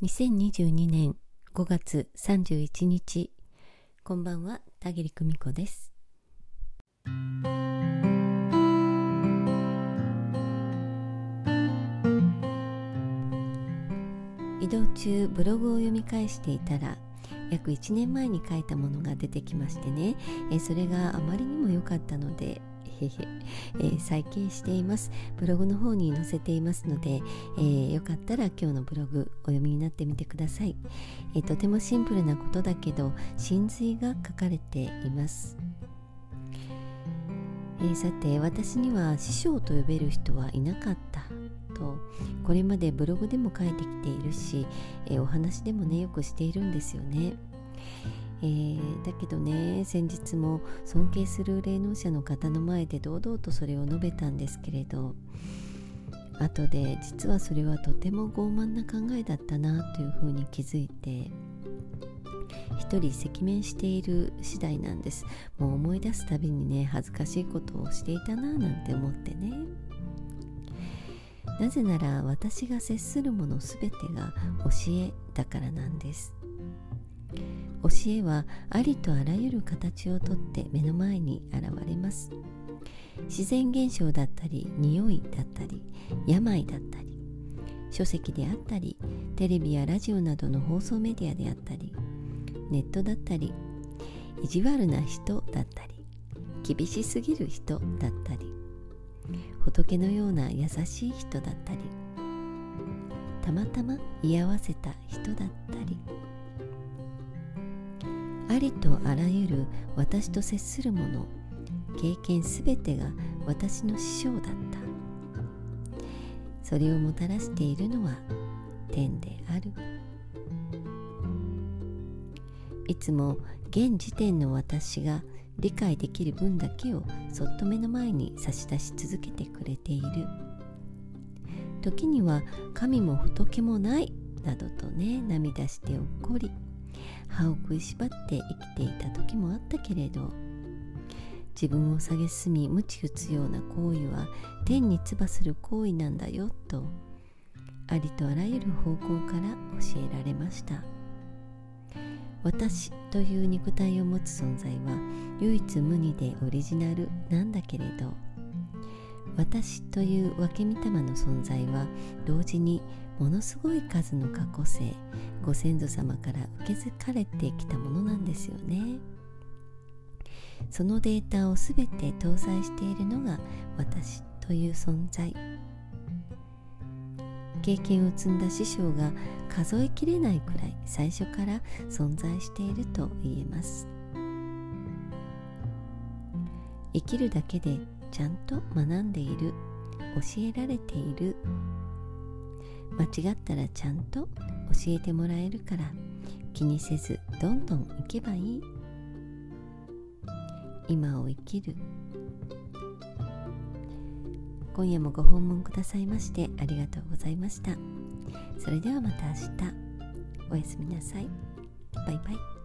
2022年5月31日。こんばんは田切久美子です。移動中ブログを読み返していたら約1年前に書いたものが出てきましてね。えそれがあまりにも良かったのでへへ、えー、再掲しています。ブログの方に載せていますので、えー、よかったら今日のブログお読みになってみてください、えー、とてもシンプルなことだけど真髄が書かれています。えー、さて私には師匠と呼べる人はいなかった。とこれまでブログでも書いてきているし、えー、お話でもねよくしているんですよね。えー、だけどね先日も尊敬する霊能者の方の前で堂々とそれを述べたんですけれど後で実はそれはとても傲慢な考えだったなというふうに気づいて一人赤面している次第なんです。もう思い出すたびにね恥ずかしいことをしていたななんて思ってね。なぜなら私が接するもの全てが教えだからなんです。教えはありとあらゆる形をとって目の前に現れます。自然現象だったり匂いだったり病だったり書籍であったりテレビやラジオなどの放送メディアであったりネットだったり意地悪な人だったり厳しすぎる人だったり仏のような優しい人だったりたまたま居合わせた人だったりありとあらゆる私と接するもの経験すべてが私の師匠だった。それをもたらしているのは天である。いつも現時点の私が理解できる分だけをそっと目の前に差し出し続けてくれている。時には神も仏もないなどとね涙して怒り歯を食いしばって生きていた時もあったけれど自分を蔑み鞭打つような行為は天に唾する行為なんだよとありとあらゆる方向から教えられました。私という肉体を持つ存在は唯一無二でオリジナルなんだけれど。私という分け御霊の存在は同時にものすごい数の過去性ご先祖様から受け継がれてきたものなんですよね。そのデータを全て搭載しているのが私という存在。経験を積んだ師匠が数えきれないくらい最初から存在していると言えます。生きるだけでちゃんと学んでいる教えられている。間違ったらちゃんと教えてもらえるから気にせずどんどん行けばいい。今を生きる今夜もご訪問くださいましてありがとうございました。それではまた明日。おやすみなさい。バイバイ。